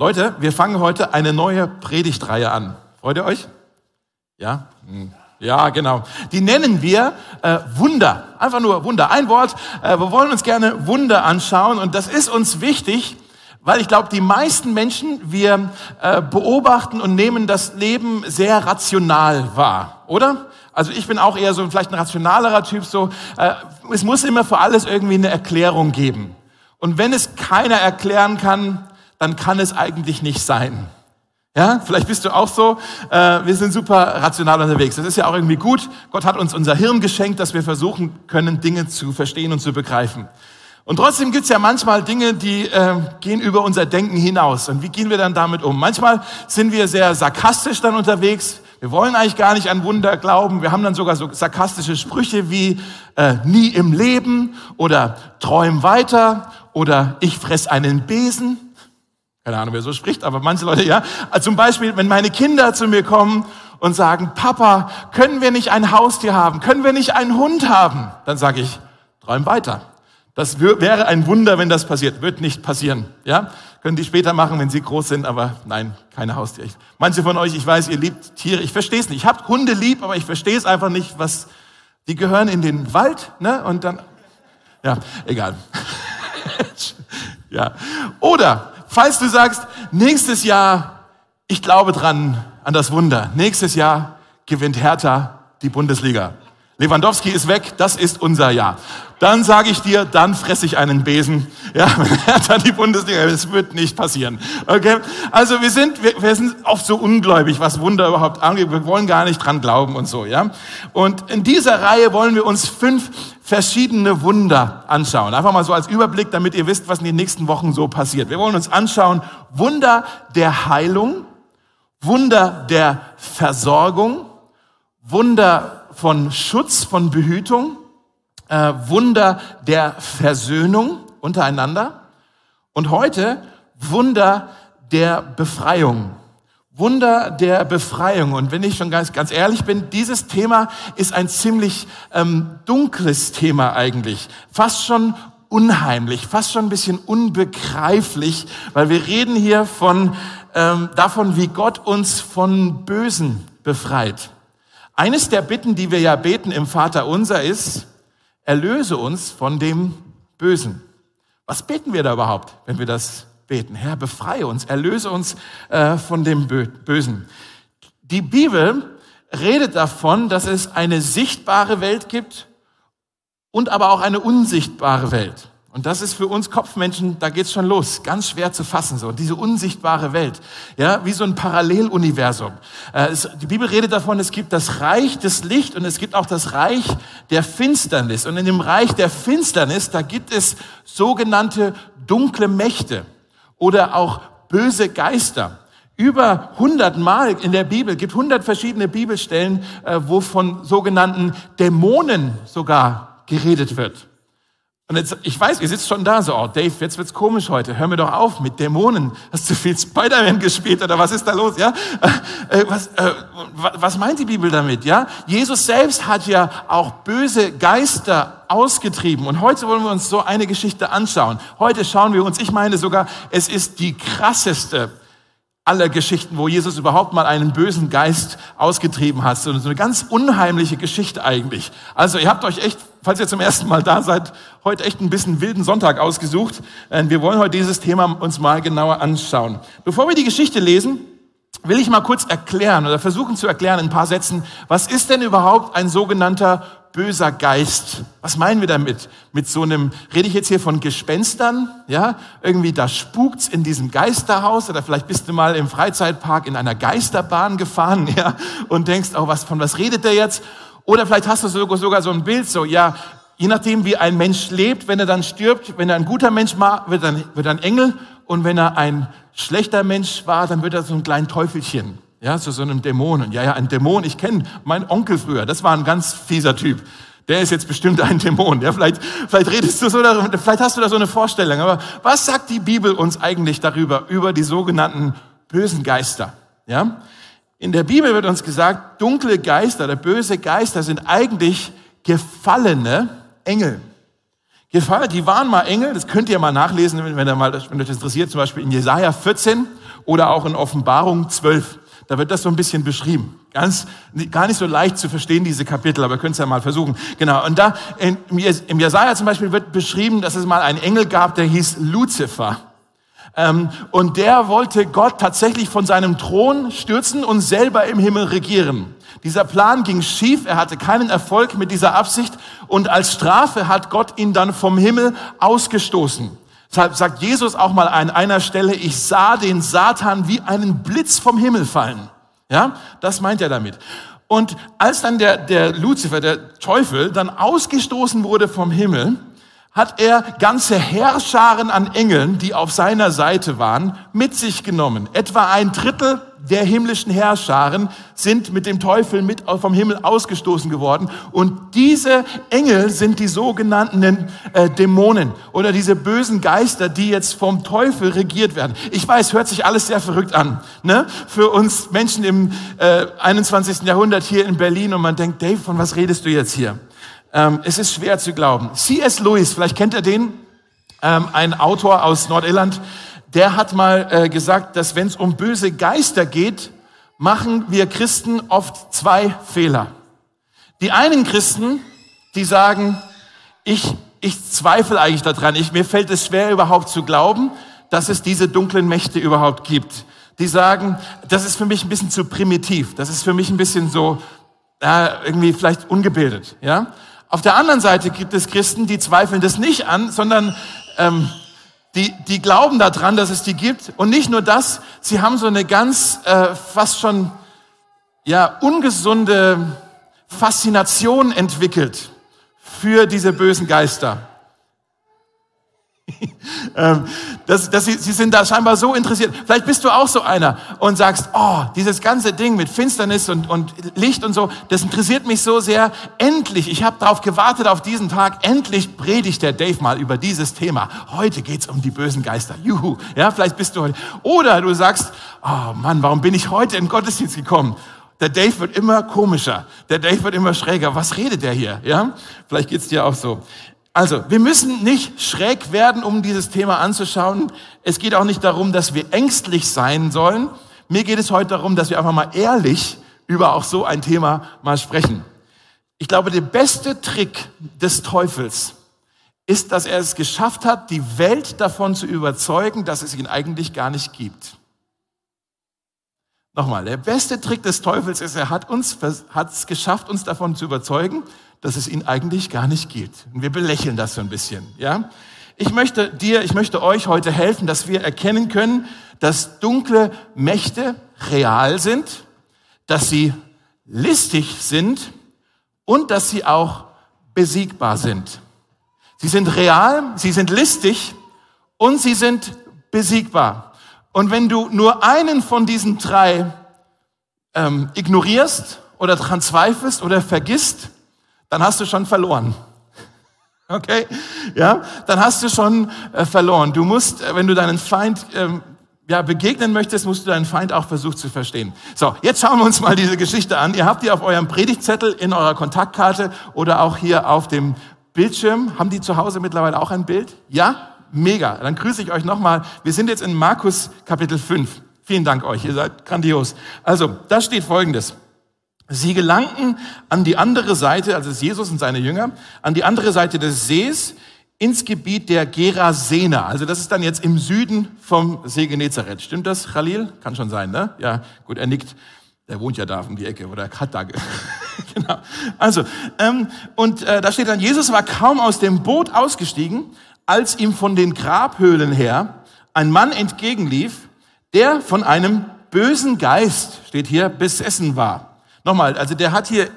Leute, wir fangen heute eine neue Predigtreihe an. Freut ihr euch? Ja? Hm. Ja, genau. Die nennen wir äh, Wunder. Einfach nur Wunder. Ein Wort. Äh, wir wollen uns gerne Wunder anschauen und das ist uns wichtig, weil ich glaube, die meisten Menschen, wir äh, beobachten und nehmen das Leben sehr rational wahr, oder? Also ich bin auch eher so vielleicht ein rationalerer Typ. So, äh, es muss immer für alles irgendwie eine Erklärung geben. Und wenn es keiner erklären kann, dann kann es eigentlich nicht sein. Ja, vielleicht bist du auch so. Äh, wir sind super rational unterwegs. Das ist ja auch irgendwie gut. Gott hat uns unser Hirn geschenkt, dass wir versuchen können, Dinge zu verstehen und zu begreifen. Und trotzdem gibt's ja manchmal Dinge, die äh, gehen über unser Denken hinaus. Und wie gehen wir dann damit um? Manchmal sind wir sehr sarkastisch dann unterwegs. Wir wollen eigentlich gar nicht an Wunder glauben. Wir haben dann sogar so sarkastische Sprüche wie äh, nie im Leben oder träum weiter oder ich fress einen Besen. Keine Ahnung, wer so spricht, aber manche Leute, ja. Also zum Beispiel, wenn meine Kinder zu mir kommen und sagen, Papa, können wir nicht ein Haustier haben? Können wir nicht einen Hund haben? Dann sage ich, träum weiter. Das wäre ein Wunder, wenn das passiert. Wird nicht passieren, ja. Können die später machen, wenn sie groß sind, aber nein, keine Haustiere. Manche von euch, ich weiß, ihr liebt Tiere. Ich verstehe es nicht. Ich habe Hunde lieb, aber ich verstehe es einfach nicht, was, die gehören in den Wald, ne, und dann, ja, egal. ja. Oder, falls du sagst, nächstes Jahr, ich glaube dran, an das Wunder. Nächstes Jahr gewinnt Hertha die Bundesliga. Lewandowski ist weg, das ist unser Jahr. Dann sage ich dir, dann fresse ich einen Besen. Ja, Hertha die Bundesliga, es wird nicht passieren. Okay? Also wir sind, wir, wir sind oft so ungläubig, was Wunder überhaupt angeht. Wir wollen gar nicht dran glauben und so, ja. Und in dieser Reihe wollen wir uns fünf verschiedene Wunder anschauen. Einfach mal so als Überblick, damit ihr wisst, was in den nächsten Wochen so passiert. Wir wollen uns anschauen, Wunder der Heilung, Wunder der Versorgung, Wunder von Schutz, von Behütung, äh, Wunder der Versöhnung untereinander und heute Wunder der Befreiung. Wunder der Befreiung. Und wenn ich schon ganz, ganz ehrlich bin, dieses Thema ist ein ziemlich ähm, dunkles Thema eigentlich. Fast schon unheimlich, fast schon ein bisschen unbegreiflich, weil wir reden hier von, ähm, davon, wie Gott uns von Bösen befreit. Eines der Bitten, die wir ja beten im Vater unser ist, erlöse uns von dem Bösen. Was beten wir da überhaupt, wenn wir das beten. Herr, befreie uns, erlöse uns äh, von dem Bösen. Die Bibel redet davon, dass es eine sichtbare Welt gibt und aber auch eine unsichtbare Welt. Und das ist für uns Kopfmenschen, da geht's schon los, ganz schwer zu fassen, so diese unsichtbare Welt, ja, wie so ein Paralleluniversum. Äh, die Bibel redet davon, es gibt das Reich des Licht und es gibt auch das Reich der Finsternis. Und in dem Reich der Finsternis, da gibt es sogenannte dunkle Mächte oder auch böse Geister. Über 100 Mal in der Bibel, gibt 100 verschiedene Bibelstellen, äh, wo von sogenannten Dämonen sogar geredet wird. Und jetzt, ich weiß, ihr sitzt schon da so, oh Dave, jetzt wird's komisch heute. Hör mir doch auf mit Dämonen. Hast du viel Spider-Man gespielt oder was ist da los? Ja, äh, was, äh, was meint die Bibel damit? Ja, Jesus selbst hat ja auch böse Geister ausgetrieben. Und heute wollen wir uns so eine Geschichte anschauen. Heute schauen wir uns, ich meine sogar, es ist die krasseste aller Geschichten, wo Jesus überhaupt mal einen bösen Geist ausgetrieben hat. So eine ganz unheimliche Geschichte eigentlich. Also ihr habt euch echt, falls ihr zum ersten Mal da seid, heute echt ein bisschen wilden Sonntag ausgesucht. Wir wollen heute dieses Thema uns mal genauer anschauen. Bevor wir die Geschichte lesen, will ich mal kurz erklären oder versuchen zu erklären in ein paar Sätzen, was ist denn überhaupt ein sogenannter böser Geist. Was meinen wir damit? Mit so einem, rede ich jetzt hier von Gespenstern, ja? Irgendwie da spukt's in diesem Geisterhaus oder vielleicht bist du mal im Freizeitpark in einer Geisterbahn gefahren, ja? Und denkst, oh, was, von was redet der jetzt? Oder vielleicht hast du sogar, so ein Bild, so, ja, je nachdem, wie ein Mensch lebt, wenn er dann stirbt, wenn er ein guter Mensch war, wird er, wird er ein Engel und wenn er ein schlechter Mensch war, dann wird er so ein kleines Teufelchen. Ja, zu so einem Dämon. Und ja, ja, ein Dämon, ich kenne meinen Onkel früher, das war ein ganz fieser Typ. Der ist jetzt bestimmt ein Dämon. Ja, vielleicht, vielleicht redest du so darüber, vielleicht hast du da so eine Vorstellung. Aber was sagt die Bibel uns eigentlich darüber, über die sogenannten bösen Geister? Ja? In der Bibel wird uns gesagt, dunkle Geister oder böse Geister sind eigentlich gefallene Engel. Gefallen, die waren mal Engel, das könnt ihr mal nachlesen, wenn, ihr mal, wenn euch das interessiert, zum Beispiel in Jesaja 14 oder auch in Offenbarung 12. Da wird das so ein bisschen beschrieben. Ganz, gar nicht so leicht zu verstehen, diese Kapitel, aber könnt es ja mal versuchen. Genau. Und da, im Jesaja zum Beispiel wird beschrieben, dass es mal einen Engel gab, der hieß Luzifer. Ähm, und der wollte Gott tatsächlich von seinem Thron stürzen und selber im Himmel regieren. Dieser Plan ging schief, er hatte keinen Erfolg mit dieser Absicht und als Strafe hat Gott ihn dann vom Himmel ausgestoßen. Deshalb sagt Jesus auch mal an einer Stelle, ich sah den Satan wie einen Blitz vom Himmel fallen. Ja, das meint er damit. Und als dann der, der Luzifer, der Teufel, dann ausgestoßen wurde vom Himmel, hat er ganze Herrscharen an Engeln, die auf seiner Seite waren, mit sich genommen. Etwa ein Drittel der himmlischen Herrscharen sind mit dem Teufel mit vom Himmel ausgestoßen geworden. Und diese Engel sind die sogenannten äh, Dämonen oder diese bösen Geister, die jetzt vom Teufel regiert werden. Ich weiß, hört sich alles sehr verrückt an. Ne? Für uns Menschen im äh, 21. Jahrhundert hier in Berlin und man denkt, Dave, von was redest du jetzt hier? Ähm, es ist schwer zu glauben. C.S. Lewis, vielleicht kennt ihr den, ähm, ein Autor aus Nordirland, der hat mal äh, gesagt, dass wenn es um böse Geister geht, machen wir Christen oft zwei Fehler. Die einen Christen, die sagen, ich, ich zweifle eigentlich daran, ich, mir fällt es schwer überhaupt zu glauben, dass es diese dunklen Mächte überhaupt gibt. Die sagen, das ist für mich ein bisschen zu primitiv, das ist für mich ein bisschen so, äh, irgendwie vielleicht ungebildet, ja. Auf der anderen Seite gibt es Christen, die zweifeln das nicht an, sondern ähm, die, die glauben daran, dass es die gibt. Und nicht nur das, sie haben so eine ganz äh, fast schon ja ungesunde Faszination entwickelt für diese bösen Geister. Ähm, das, das, sie, sie sind da scheinbar so interessiert. Vielleicht bist du auch so einer und sagst, oh, dieses ganze Ding mit Finsternis und, und Licht und so, das interessiert mich so sehr. Endlich, ich habe darauf gewartet, auf diesen Tag, endlich predigt der Dave mal über dieses Thema. Heute geht's um die bösen Geister. Juhu. Ja, vielleicht bist du heute. Oder du sagst, oh Mann, warum bin ich heute in Gottesdienst gekommen? Der Dave wird immer komischer. Der Dave wird immer schräger. Was redet der hier? Ja? Vielleicht geht's dir auch so. Also, wir müssen nicht schräg werden, um dieses Thema anzuschauen. Es geht auch nicht darum, dass wir ängstlich sein sollen. Mir geht es heute darum, dass wir einfach mal ehrlich über auch so ein Thema mal sprechen. Ich glaube, der beste Trick des Teufels ist, dass er es geschafft hat, die Welt davon zu überzeugen, dass es ihn eigentlich gar nicht gibt. Nochmal, der beste Trick des Teufels ist, er hat uns, hat es geschafft, uns davon zu überzeugen, dass es ihn eigentlich gar nicht gibt. Und wir belächeln das so ein bisschen, ja? Ich möchte dir, ich möchte euch heute helfen, dass wir erkennen können, dass dunkle Mächte real sind, dass sie listig sind und dass sie auch besiegbar sind. Sie sind real, sie sind listig und sie sind besiegbar. Und wenn du nur einen von diesen drei ähm, ignorierst oder daran zweifelst oder vergisst, dann hast du schon verloren. Okay? Ja, dann hast du schon äh, verloren. Du musst, äh, wenn du deinen Feind ähm, ja, begegnen möchtest, musst du deinen Feind auch versuchen zu verstehen. So, jetzt schauen wir uns mal diese Geschichte an. Ihr habt die auf eurem Predigtzettel, in eurer Kontaktkarte oder auch hier auf dem Bildschirm. Haben die zu Hause mittlerweile auch ein Bild? Ja? Mega. Dann grüße ich euch nochmal. Wir sind jetzt in Markus Kapitel 5. Vielen Dank euch. Ihr seid grandios. Also, da steht Folgendes. Sie gelangten an die andere Seite, also Jesus und seine Jünger, an die andere Seite des Sees ins Gebiet der Gerasener. Also das ist dann jetzt im Süden vom See Genezareth. Stimmt das, Khalil? Kann schon sein, ne? Ja, gut, er nickt. Der wohnt ja da um die Ecke oder hat da. genau. Also, ähm, und äh, da steht dann, Jesus war kaum aus dem Boot ausgestiegen, als ihm von den Grabhöhlen her ein Mann entgegenlief, der von einem bösen Geist, steht hier, besessen war. Nochmal, also der hat hier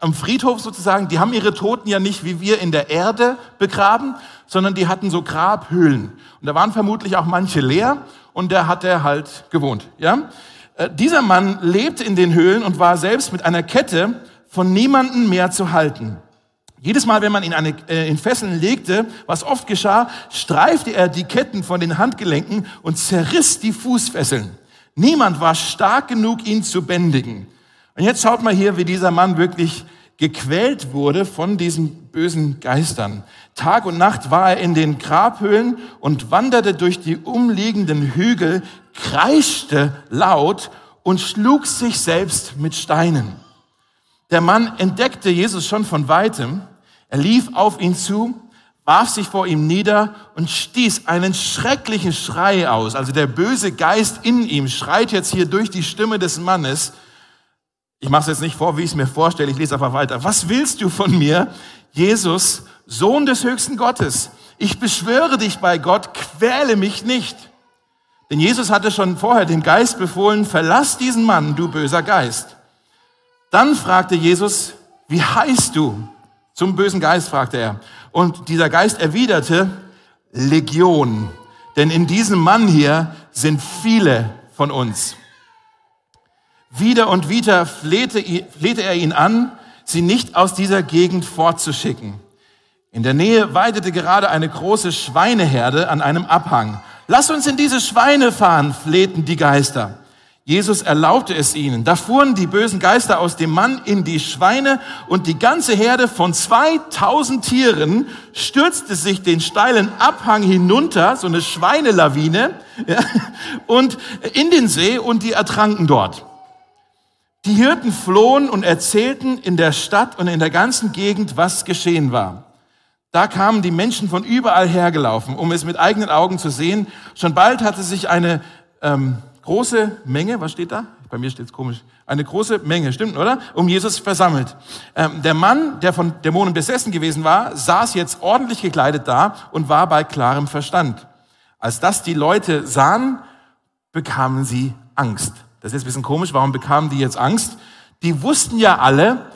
am Friedhof sozusagen, die haben ihre Toten ja nicht wie wir in der Erde begraben, sondern die hatten so Grabhöhlen. Und da waren vermutlich auch manche leer und der hat er halt gewohnt. Ja? Äh, dieser Mann lebte in den Höhlen und war selbst mit einer Kette von niemanden mehr zu halten. Jedes Mal, wenn man ihn eine, äh, in Fesseln legte, was oft geschah, streifte er die Ketten von den Handgelenken und zerriss die Fußfesseln. Niemand war stark genug, ihn zu bändigen. Und jetzt schaut mal hier, wie dieser Mann wirklich gequält wurde von diesen bösen Geistern. Tag und Nacht war er in den Grabhöhlen und wanderte durch die umliegenden Hügel, kreischte laut und schlug sich selbst mit Steinen. Der Mann entdeckte Jesus schon von weitem. Er lief auf ihn zu, warf sich vor ihm nieder und stieß einen schrecklichen Schrei aus. Also der böse Geist in ihm schreit jetzt hier durch die Stimme des Mannes. Ich mache es jetzt nicht vor, wie ich es mir vorstelle, ich lese einfach weiter. Was willst du von mir, Jesus, Sohn des höchsten Gottes? Ich beschwöre dich bei Gott, quäle mich nicht. Denn Jesus hatte schon vorher dem Geist befohlen, verlass diesen Mann, du böser Geist. Dann fragte Jesus, wie heißt du? Zum bösen Geist fragte er. Und dieser Geist erwiderte, Legion. Denn in diesem Mann hier sind viele von uns. Wieder und wieder flehte, er ihn an, sie nicht aus dieser Gegend fortzuschicken. In der Nähe weidete gerade eine große Schweineherde an einem Abhang. Lass uns in diese Schweine fahren, flehten die Geister. Jesus erlaubte es ihnen. Da fuhren die bösen Geister aus dem Mann in die Schweine und die ganze Herde von 2000 Tieren stürzte sich den steilen Abhang hinunter, so eine Schweinelawine, ja, und in den See und die ertranken dort. Die Hirten flohen und erzählten in der Stadt und in der ganzen Gegend, was geschehen war. Da kamen die Menschen von überall hergelaufen, um es mit eigenen Augen zu sehen. Schon bald hatte sich eine ähm, große Menge, was steht da? Bei mir steht es komisch. Eine große Menge, stimmt, oder? Um Jesus versammelt. Ähm, der Mann, der von Dämonen besessen gewesen war, saß jetzt ordentlich gekleidet da und war bei klarem Verstand. Als das die Leute sahen, bekamen sie Angst. Das ist jetzt ein bisschen komisch. Warum bekamen die jetzt Angst? Die wussten ja alle,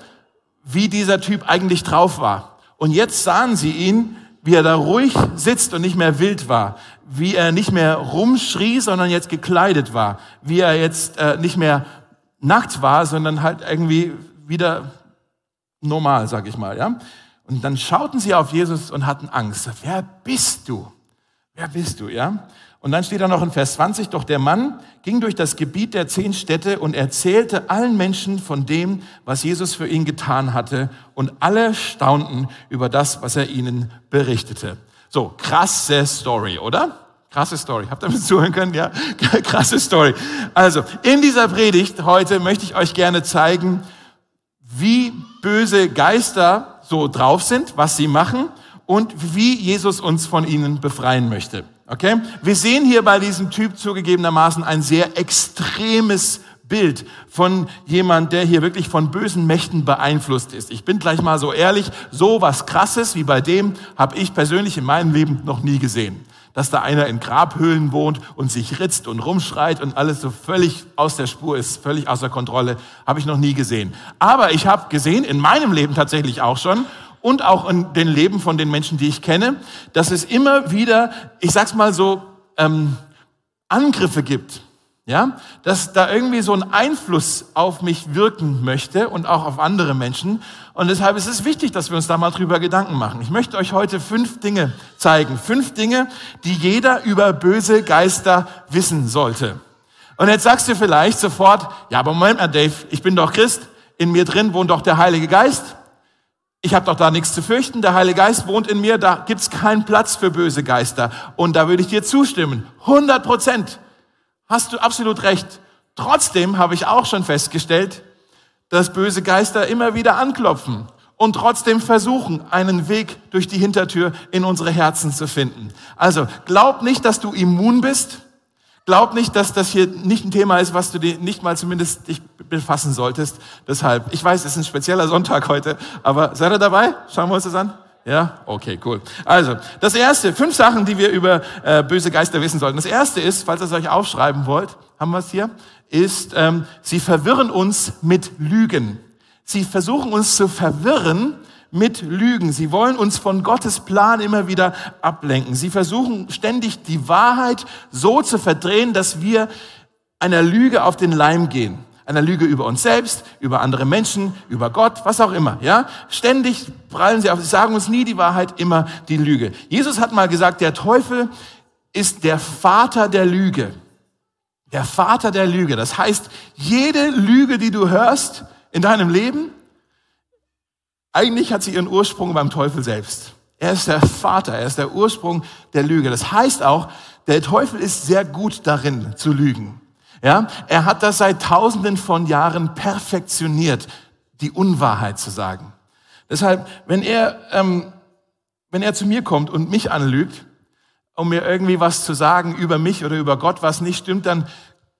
wie dieser Typ eigentlich drauf war. Und jetzt sahen sie ihn, wie er da ruhig sitzt und nicht mehr wild war, wie er nicht mehr rumschrie, sondern jetzt gekleidet war, wie er jetzt äh, nicht mehr nackt war, sondern halt irgendwie wieder normal, sag ich mal, ja. Und dann schauten sie auf Jesus und hatten Angst. Wer bist du? Wer bist du, ja? Und dann steht da noch in Vers 20, doch der Mann ging durch das Gebiet der zehn Städte und erzählte allen Menschen von dem, was Jesus für ihn getan hatte. Und alle staunten über das, was er ihnen berichtete. So, krasse Story, oder? Krasse Story. Habt ihr mir zuhören können? Ja, krasse Story. Also, in dieser Predigt heute möchte ich euch gerne zeigen, wie böse Geister so drauf sind, was sie machen und wie Jesus uns von ihnen befreien möchte. Okay? Wir sehen hier bei diesem Typ zugegebenermaßen ein sehr extremes Bild von jemand, der hier wirklich von bösen Mächten beeinflusst ist. Ich bin gleich mal so ehrlich, so was krasses wie bei dem habe ich persönlich in meinem Leben noch nie gesehen. Dass da einer in Grabhöhlen wohnt und sich ritzt und rumschreit und alles so völlig aus der Spur ist, völlig außer Kontrolle, habe ich noch nie gesehen. Aber ich habe gesehen, in meinem Leben tatsächlich auch schon, und auch in den Leben von den Menschen, die ich kenne, dass es immer wieder, ich sag's mal so, ähm, Angriffe gibt. Ja, dass da irgendwie so ein Einfluss auf mich wirken möchte und auch auf andere Menschen. Und deshalb ist es wichtig, dass wir uns da mal drüber Gedanken machen. Ich möchte euch heute fünf Dinge zeigen. Fünf Dinge, die jeder über böse Geister wissen sollte. Und jetzt sagst du vielleicht sofort, ja, aber Moment mal, Dave, ich bin doch Christ. In mir drin wohnt doch der Heilige Geist ich habe doch da nichts zu fürchten, der Heilige Geist wohnt in mir, da gibt's keinen Platz für böse Geister. Und da würde ich dir zustimmen. 100 Prozent. Hast du absolut recht. Trotzdem habe ich auch schon festgestellt, dass böse Geister immer wieder anklopfen und trotzdem versuchen, einen Weg durch die Hintertür in unsere Herzen zu finden. Also glaub nicht, dass du immun bist Glaub nicht, dass das hier nicht ein Thema ist, was du dir nicht mal zumindest dich befassen solltest. Deshalb, ich weiß, es ist ein spezieller Sonntag heute, aber seid ihr dabei? Schauen wir uns das an. Ja, okay, cool. Also, das erste, fünf Sachen, die wir über äh, böse Geister wissen sollten. Das erste ist, falls ihr es euch aufschreiben wollt, haben wir es hier, ist, ähm, sie verwirren uns mit Lügen. Sie versuchen uns zu verwirren mit Lügen. Sie wollen uns von Gottes Plan immer wieder ablenken. Sie versuchen ständig die Wahrheit so zu verdrehen, dass wir einer Lüge auf den Leim gehen. Einer Lüge über uns selbst, über andere Menschen, über Gott, was auch immer, ja? Ständig prallen sie auf, sie sagen uns nie die Wahrheit, immer die Lüge. Jesus hat mal gesagt, der Teufel ist der Vater der Lüge. Der Vater der Lüge. Das heißt, jede Lüge, die du hörst in deinem Leben, Eigentlich hat sie ihren Ursprung beim Teufel selbst. Er ist der Vater, er ist der Ursprung der Lüge. Das heißt auch, der Teufel ist sehr gut darin zu lügen. Ja, er hat das seit Tausenden von Jahren perfektioniert, die Unwahrheit zu sagen. Deshalb, wenn er, ähm, wenn er zu mir kommt und mich anlügt, um mir irgendwie was zu sagen über mich oder über Gott, was nicht stimmt, dann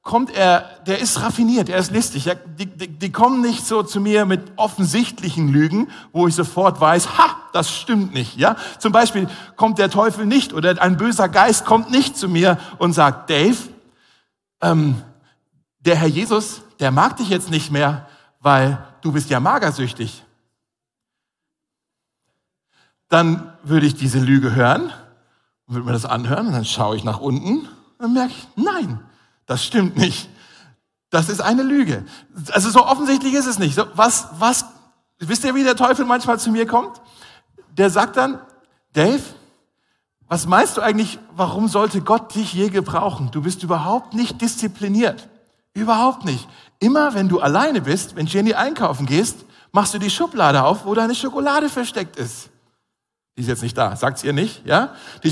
kommt er, der ist raffiniert, er ist listig. Ja, die, die, die kommen nicht so zu mir mit offensichtlichen Lügen, wo ich sofort weiß, ha, das stimmt nicht. Ja, zum Beispiel kommt der Teufel nicht oder ein böser Geist kommt nicht zu mir und sagt, Dave, ähm, der Herr Jesus, der mag dich jetzt nicht mehr, weil du bist ja magersüchtig. Dann würde ich diese Lüge hören, würde mir das anhören und dann schaue ich nach unten und dann merke ich, nein, das stimmt nicht. Das ist eine Lüge. Also so offensichtlich ist es nicht. Was, was, wisst ihr, wie der Teufel manchmal zu mir kommt? Der sagt dann, Dave, was meinst du eigentlich, warum sollte Gott dich je gebrauchen? Du bist überhaupt nicht diszipliniert. Überhaupt nicht. Immer wenn du alleine bist, wenn Jenny einkaufen gehst, machst du die Schublade auf, wo deine Schokolade versteckt ist. Die ist jetzt nicht da, sagt's ihr nicht, ja? Die,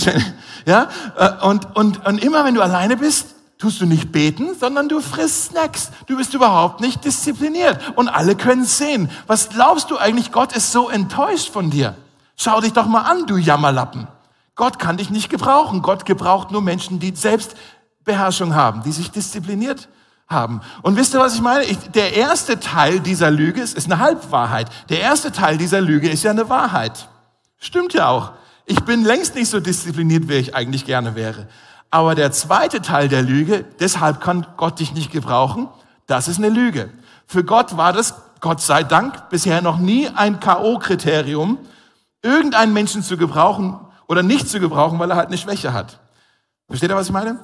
ja? Äh, und, und, und immer wenn du alleine bist, tust du nicht beten, sondern du frisst Snacks. Du bist überhaupt nicht diszipliniert. Und alle können sehen. Was glaubst du eigentlich? Gott ist so enttäuscht von dir. Schau dich doch mal an, du Jammerlappen. Gott kann dich nicht gebrauchen. Gott gebraucht nur Menschen, die Selbstbeherrschung haben, die sich diszipliniert haben. Und wisst ihr, was ich meine? Ich, der erste Teil dieser Lüge ist, ist eine Halbwahrheit. Der erste Teil dieser Lüge ist ja eine Wahrheit. Stimmt ja auch. Ich bin längst nicht so diszipliniert, wie ich eigentlich gerne wäre. Aber der zweite Teil der Lüge, deshalb kann Gott dich nicht gebrauchen, das ist eine Lüge. Für Gott war das, Gott sei Dank, bisher noch nie ein K.O.-Kriterium, irgendeinen Menschen zu gebrauchen oder nicht zu gebrauchen, weil er halt eine Schwäche hat. Versteht ihr, was ich meine?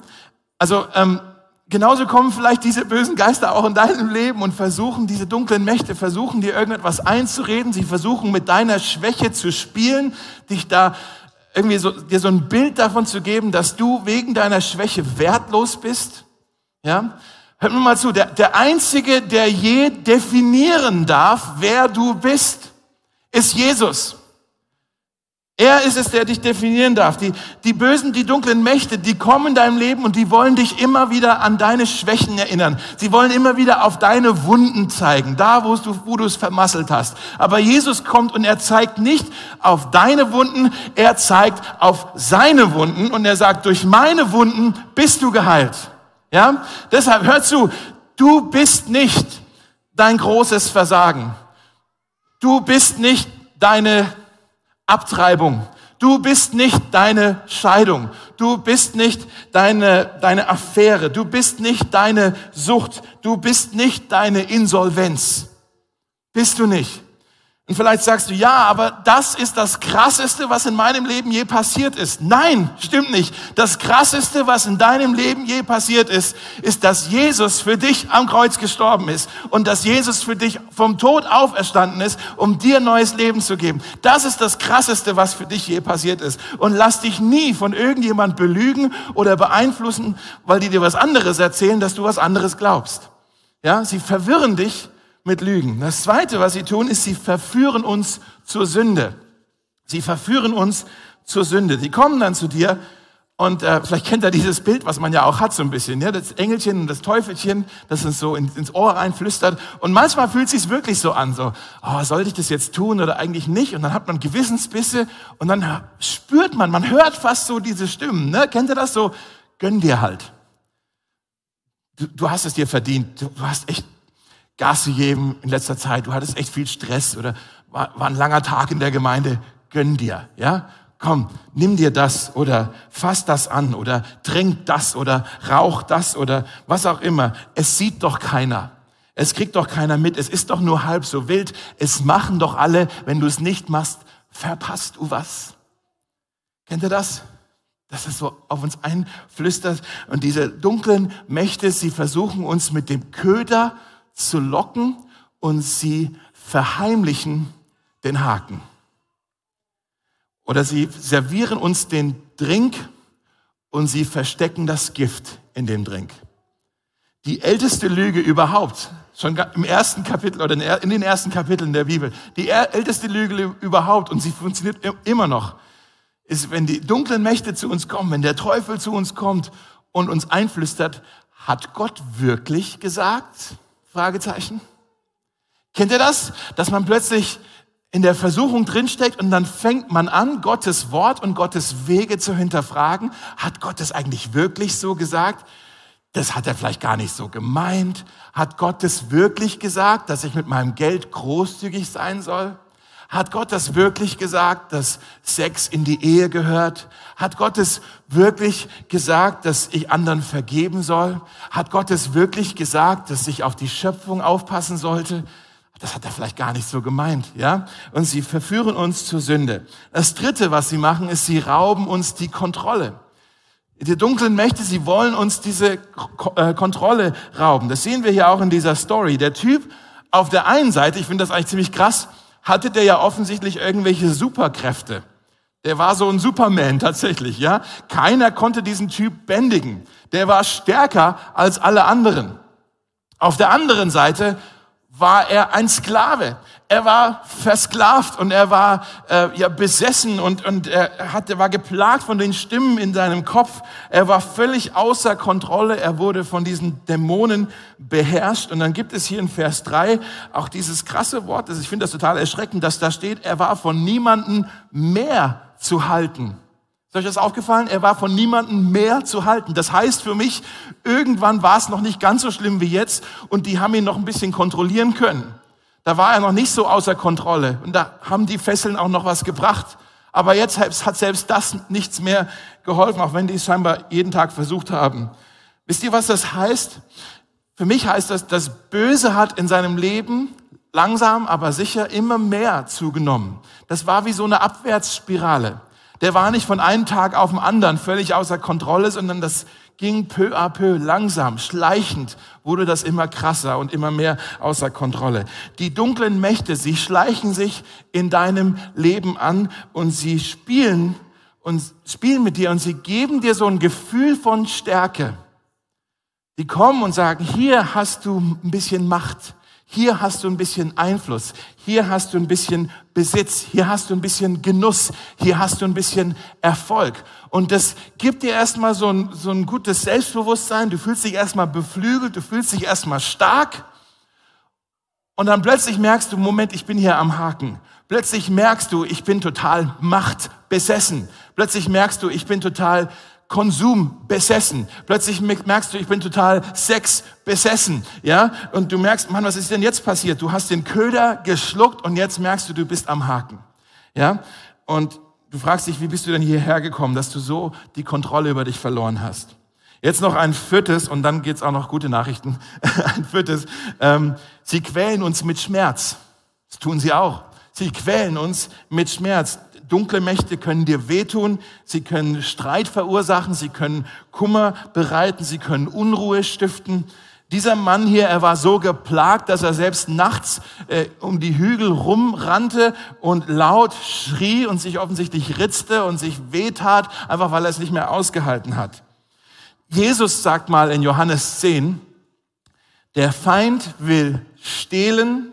Also ähm, genauso kommen vielleicht diese bösen Geister auch in deinem Leben und versuchen, diese dunklen Mächte versuchen dir irgendetwas einzureden. Sie versuchen mit deiner Schwäche zu spielen, dich da irgendwie so, dir so ein Bild davon zu geben, dass du wegen deiner Schwäche wertlos bist. Ja? Hört mir mal zu, der, der Einzige, der je definieren darf, wer du bist, ist Jesus. Er ist es, der dich definieren darf. Die, die bösen, die dunklen Mächte, die kommen in deinem Leben und die wollen dich immer wieder an deine Schwächen erinnern. Sie wollen immer wieder auf deine Wunden zeigen, da wo du, wo du es vermasselt hast. Aber Jesus kommt und er zeigt nicht auf deine Wunden, er zeigt auf seine Wunden und er sagt, durch meine Wunden bist du geheilt. Ja? Deshalb hör zu, du bist nicht dein großes Versagen. Du bist nicht deine Abtreibung. Du bist nicht deine Scheidung. Du bist nicht deine, deine Affäre. Du bist nicht deine Sucht. Du bist nicht deine Insolvenz. Bist du nicht. Und vielleicht sagst du, ja, aber das ist das Krasseste, was in meinem Leben je passiert ist. Nein, stimmt nicht. Das Krasseste, was in deinem Leben je passiert ist, ist, dass Jesus für dich am Kreuz gestorben ist und dass Jesus für dich vom Tod auferstanden ist, um dir neues Leben zu geben. Das ist das Krasseste, was für dich je passiert ist. Und lass dich nie von irgendjemand belügen oder beeinflussen, weil die dir was anderes erzählen, dass du was anderes glaubst. Ja, sie verwirren dich mit Lügen. Das Zweite, was sie tun, ist, sie verführen uns zur Sünde. Sie verführen uns zur Sünde. Die kommen dann zu dir und äh, vielleicht kennt ihr dieses Bild, was man ja auch hat so ein bisschen. Ja? Das Engelchen und das Teufelchen, das uns so ins Ohr reinflüstert. Und manchmal fühlt es sich wirklich so an, so, oh, sollte ich das jetzt tun oder eigentlich nicht? Und dann hat man Gewissensbisse und dann spürt man, man hört fast so diese Stimmen. Ne? Kennt ihr das so? Gönn dir halt. Du, du hast es dir verdient. Du, du hast echt Gas gegeben in letzter Zeit, du hattest echt viel Stress oder war, war ein langer Tag in der Gemeinde, gönn dir, ja? Komm, nimm dir das oder fass das an oder trink das oder rauch das oder was auch immer. Es sieht doch keiner. Es kriegt doch keiner mit. Es ist doch nur halb so wild. Es machen doch alle. Wenn du es nicht machst, verpasst du was. Kennt ihr das? Dass es so auf uns einflüstert. Und diese dunklen Mächte, sie versuchen uns mit dem Köder zu locken und sie verheimlichen den Haken. Oder sie servieren uns den Drink und sie verstecken das Gift in dem Drink. Die älteste Lüge überhaupt, schon im ersten Kapitel oder in den ersten Kapiteln der Bibel, die älteste Lüge überhaupt, und sie funktioniert immer noch, ist, wenn die dunklen Mächte zu uns kommen, wenn der Teufel zu uns kommt und uns einflüstert, hat Gott wirklich gesagt? Fragezeichen. Kennt ihr das? Dass man plötzlich in der Versuchung drinsteckt und dann fängt man an, Gottes Wort und Gottes Wege zu hinterfragen. Hat Gott es eigentlich wirklich so gesagt? Das hat er vielleicht gar nicht so gemeint. Hat Gott es wirklich gesagt, dass ich mit meinem Geld großzügig sein soll? Hat Gott das wirklich gesagt, dass Sex in die Ehe gehört? Hat Gott es wirklich gesagt, dass ich anderen vergeben soll? Hat Gott es wirklich gesagt, dass ich auf die Schöpfung aufpassen sollte? Das hat er vielleicht gar nicht so gemeint, ja? Und sie verführen uns zur Sünde. Das dritte, was sie machen, ist, sie rauben uns die Kontrolle. Die dunklen Mächte, sie wollen uns diese äh, Kontrolle rauben. Das sehen wir hier auch in dieser Story. Der Typ auf der einen Seite, ich finde das eigentlich ziemlich krass, hatte der ja offensichtlich irgendwelche Superkräfte. Der war so ein Superman tatsächlich, ja. Keiner konnte diesen Typ bändigen. Der war stärker als alle anderen. Auf der anderen Seite war er ein Sklave. Er war versklavt und er war äh, ja besessen und und er hatte war geplagt von den Stimmen in seinem Kopf. Er war völlig außer Kontrolle. Er wurde von diesen Dämonen beherrscht und dann gibt es hier in Vers 3 auch dieses krasse Wort, das ich finde das total erschreckend, dass da steht, er war von niemanden mehr zu halten. Ist euch das aufgefallen? Er war von niemandem mehr zu halten. Das heißt für mich, irgendwann war es noch nicht ganz so schlimm wie jetzt und die haben ihn noch ein bisschen kontrollieren können. Da war er noch nicht so außer Kontrolle und da haben die Fesseln auch noch was gebracht. Aber jetzt hat selbst das nichts mehr geholfen, auch wenn die es scheinbar jeden Tag versucht haben. Wisst ihr, was das heißt? Für mich heißt das, das Böse hat in seinem Leben langsam, aber sicher immer mehr zugenommen. Das war wie so eine Abwärtsspirale der war nicht von einem Tag auf den anderen völlig außer Kontrolle, sondern das ging peu à peu, langsam, schleichend wurde das immer krasser und immer mehr außer Kontrolle. Die dunklen Mächte, sie schleichen sich in deinem Leben an und sie spielen und spielen mit dir und sie geben dir so ein Gefühl von Stärke. Die kommen und sagen, hier hast du ein bisschen Macht. Hier hast du ein bisschen Einfluss, hier hast du ein bisschen Besitz, hier hast du ein bisschen Genuss, hier hast du ein bisschen Erfolg. Und das gibt dir erstmal so ein, so ein gutes Selbstbewusstsein, du fühlst dich erstmal beflügelt, du fühlst dich erstmal stark. Und dann plötzlich merkst du, Moment, ich bin hier am Haken. Plötzlich merkst du, ich bin total machtbesessen. Plötzlich merkst du, ich bin total Konsum besessen. Plötzlich merkst du, ich bin total Sex besessen, ja? Und du merkst, Mann, was ist denn jetzt passiert? Du hast den Köder geschluckt und jetzt merkst du, du bist am Haken, ja? Und du fragst dich, wie bist du denn hierher gekommen, dass du so die Kontrolle über dich verloren hast? Jetzt noch ein viertes und dann geht's auch noch gute Nachrichten. ein viertes. Ähm, sie quälen uns mit Schmerz. Das tun sie auch. Sie quälen uns mit Schmerz. Dunkle Mächte können dir wehtun, sie können Streit verursachen, sie können Kummer bereiten, sie können Unruhe stiften. Dieser Mann hier, er war so geplagt, dass er selbst nachts äh, um die Hügel rumrannte und laut schrie und sich offensichtlich ritzte und sich wehtat, einfach weil er es nicht mehr ausgehalten hat. Jesus sagt mal in Johannes 10, der Feind will stehlen,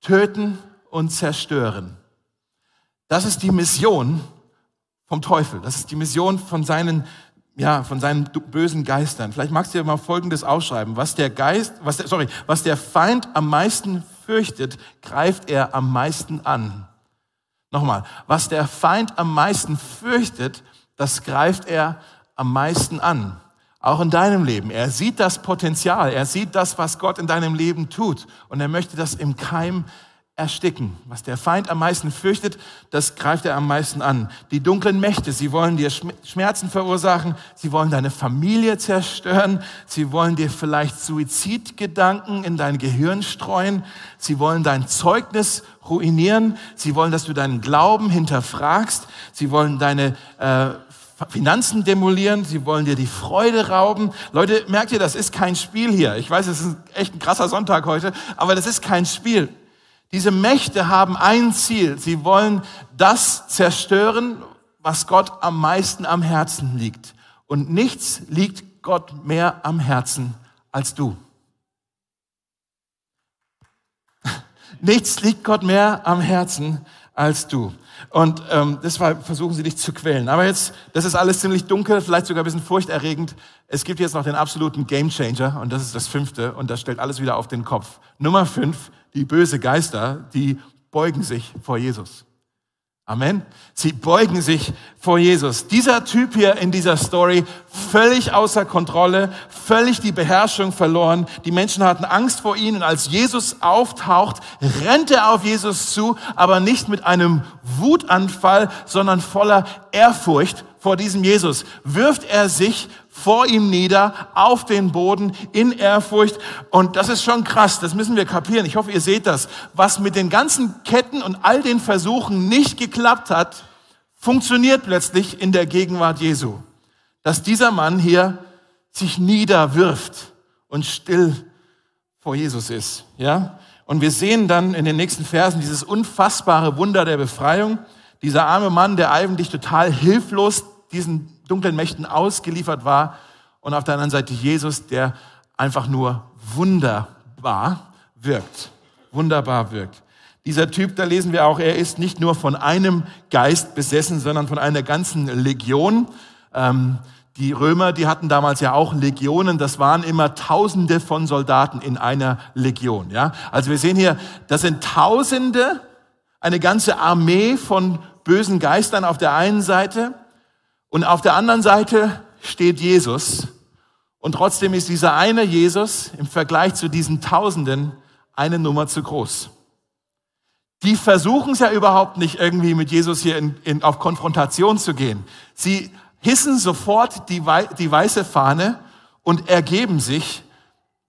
töten und zerstören. Das ist die Mission vom Teufel. Das ist die Mission von seinen, ja, von seinen bösen Geistern. Vielleicht magst du dir mal Folgendes aufschreiben. Was der Geist, was der, sorry, was der Feind am meisten fürchtet, greift er am meisten an. Nochmal. Was der Feind am meisten fürchtet, das greift er am meisten an. Auch in deinem Leben. Er sieht das Potenzial. Er sieht das, was Gott in deinem Leben tut. Und er möchte das im Keim ersticken. Was der Feind am meisten fürchtet, das greift er am meisten an. Die dunklen Mächte, sie wollen dir Schmerzen verursachen, sie wollen deine Familie zerstören, sie wollen dir vielleicht Suizidgedanken in dein Gehirn streuen, sie wollen dein Zeugnis ruinieren, sie wollen, dass du deinen Glauben hinterfragst, sie wollen deine äh, Finanzen demolieren, sie wollen dir die Freude rauben. Leute, merkt ihr, das ist kein Spiel hier. Ich weiß, es ist echt ein krasser Sonntag heute, aber das ist kein Spiel. Diese Mächte haben ein Ziel. Sie wollen das zerstören, was Gott am meisten am Herzen liegt. Und nichts liegt Gott mehr am Herzen als du. Nichts liegt Gott mehr am Herzen als du. Und ähm, deshalb versuchen sie dich zu quälen. Aber jetzt, das ist alles ziemlich dunkel, vielleicht sogar ein bisschen furchterregend. Es gibt jetzt noch den absoluten Gamechanger und das ist das fünfte und das stellt alles wieder auf den Kopf. Nummer fünf, die böse Geister, die beugen sich vor Jesus. Amen. Sie beugen sich vor Jesus. Dieser Typ hier in dieser Story, völlig außer Kontrolle, völlig die Beherrschung verloren. Die Menschen hatten Angst vor ihm und als Jesus auftaucht, rennt er auf Jesus zu, aber nicht mit einem Wutanfall, sondern voller Ehrfurcht vor diesem Jesus. Wirft er sich vor ihm nieder, auf den Boden, in Ehrfurcht. Und das ist schon krass, das müssen wir kapieren. Ich hoffe, ihr seht das. Was mit den ganzen Ketten und all den Versuchen nicht geklappt hat, funktioniert plötzlich in der Gegenwart Jesu. Dass dieser Mann hier sich niederwirft und still vor Jesus ist. Ja? Und wir sehen dann in den nächsten Versen dieses unfassbare Wunder der Befreiung. Dieser arme Mann, der eigentlich total hilflos diesen dunklen Mächten ausgeliefert war. Und auf der anderen Seite Jesus, der einfach nur wunderbar wirkt. Wunderbar wirkt. Dieser Typ, da lesen wir auch, er ist nicht nur von einem Geist besessen, sondern von einer ganzen Legion. Ähm, die Römer, die hatten damals ja auch Legionen. Das waren immer Tausende von Soldaten in einer Legion. Ja, also wir sehen hier, das sind Tausende, eine ganze Armee von bösen Geistern auf der einen Seite und auf der anderen Seite steht Jesus. Und trotzdem ist dieser eine Jesus im Vergleich zu diesen Tausenden eine Nummer zu groß. Die versuchen es ja überhaupt nicht irgendwie mit Jesus hier in, in, auf Konfrontation zu gehen. Sie hissen sofort die, die weiße Fahne und ergeben sich,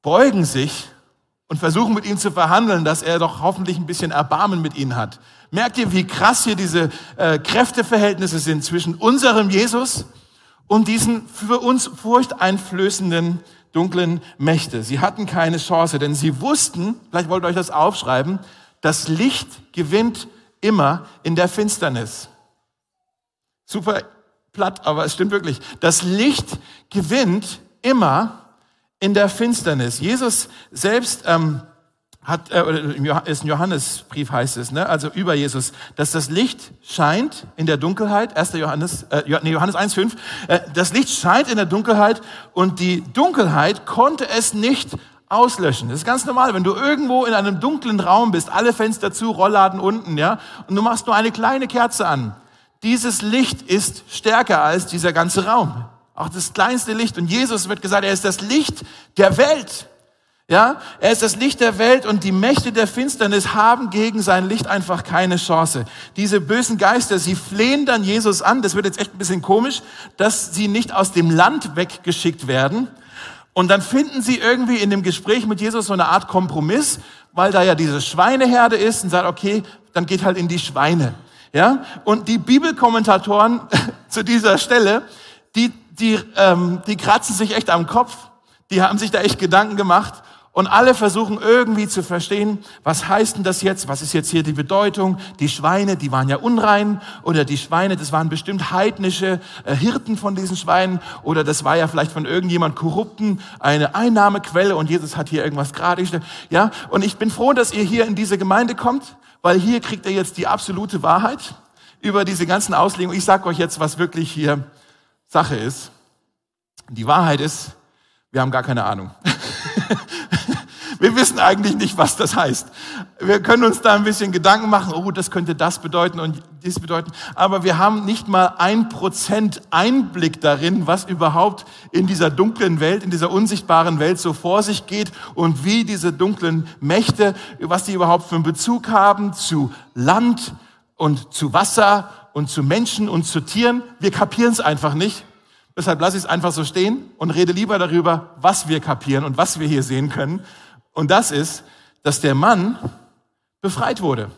beugen sich und versuchen mit ihm zu verhandeln, dass er doch hoffentlich ein bisschen Erbarmen mit ihnen hat. Merkt ihr, wie krass hier diese äh, Kräfteverhältnisse sind zwischen unserem Jesus und diesen für uns furchteinflößenden dunklen Mächte? Sie hatten keine Chance, denn sie wussten, vielleicht wollt ihr euch das aufschreiben, das Licht gewinnt immer in der Finsternis. Super platt, aber es stimmt wirklich. Das Licht gewinnt immer in der Finsternis. Jesus selbst ähm, hat, äh, ist ein Johannesbrief heißt es, ne? also über Jesus, dass das Licht scheint in der Dunkelheit, 1. Johannes, äh, nee, Johannes 1,5, äh, das Licht scheint in der Dunkelheit und die Dunkelheit konnte es nicht auslöschen. Das ist ganz normal, wenn du irgendwo in einem dunklen Raum bist, alle Fenster zu, Rollladen unten, ja, und du machst nur eine kleine Kerze an. Dieses Licht ist stärker als dieser ganze Raum. Auch das kleinste Licht. Und Jesus wird gesagt, er ist das Licht der Welt. Ja, er ist das Licht der Welt und die Mächte der Finsternis haben gegen sein Licht einfach keine Chance. Diese bösen Geister, sie flehen dann Jesus an, das wird jetzt echt ein bisschen komisch, dass sie nicht aus dem Land weggeschickt werden. Und dann finden sie irgendwie in dem Gespräch mit Jesus so eine Art Kompromiss, weil da ja diese Schweineherde ist und sagt, okay, dann geht halt in die Schweine. Ja, und die Bibelkommentatoren zu dieser Stelle, die, die, ähm, die kratzen sich echt am Kopf. Die haben sich da echt Gedanken gemacht und alle versuchen irgendwie zu verstehen, was heißt denn das jetzt? Was ist jetzt hier die Bedeutung? Die Schweine, die waren ja unrein oder die Schweine, das waren bestimmt heidnische äh, Hirten von diesen Schweinen oder das war ja vielleicht von irgendjemand Korrupten eine Einnahmequelle und Jesus hat hier irgendwas gerade. Ja, und ich bin froh, dass ihr hier in diese Gemeinde kommt, weil hier kriegt ihr jetzt die absolute Wahrheit über diese ganzen Auslegungen. Ich sage euch jetzt, was wirklich hier Sache ist. Die Wahrheit ist, wir haben gar keine Ahnung. Wir wissen eigentlich nicht, was das heißt. Wir können uns da ein bisschen Gedanken machen, oh, das könnte das bedeuten und dies bedeuten. Aber wir haben nicht mal ein Prozent Einblick darin, was überhaupt in dieser dunklen Welt, in dieser unsichtbaren Welt so vor sich geht und wie diese dunklen Mächte, was die überhaupt für einen Bezug haben zu Land und zu Wasser und zu Menschen und zu Tieren. Wir kapieren es einfach nicht. Deshalb lasse ich es einfach so stehen und rede lieber darüber, was wir kapieren und was wir hier sehen können. Und das ist, dass der Mann befreit wurde.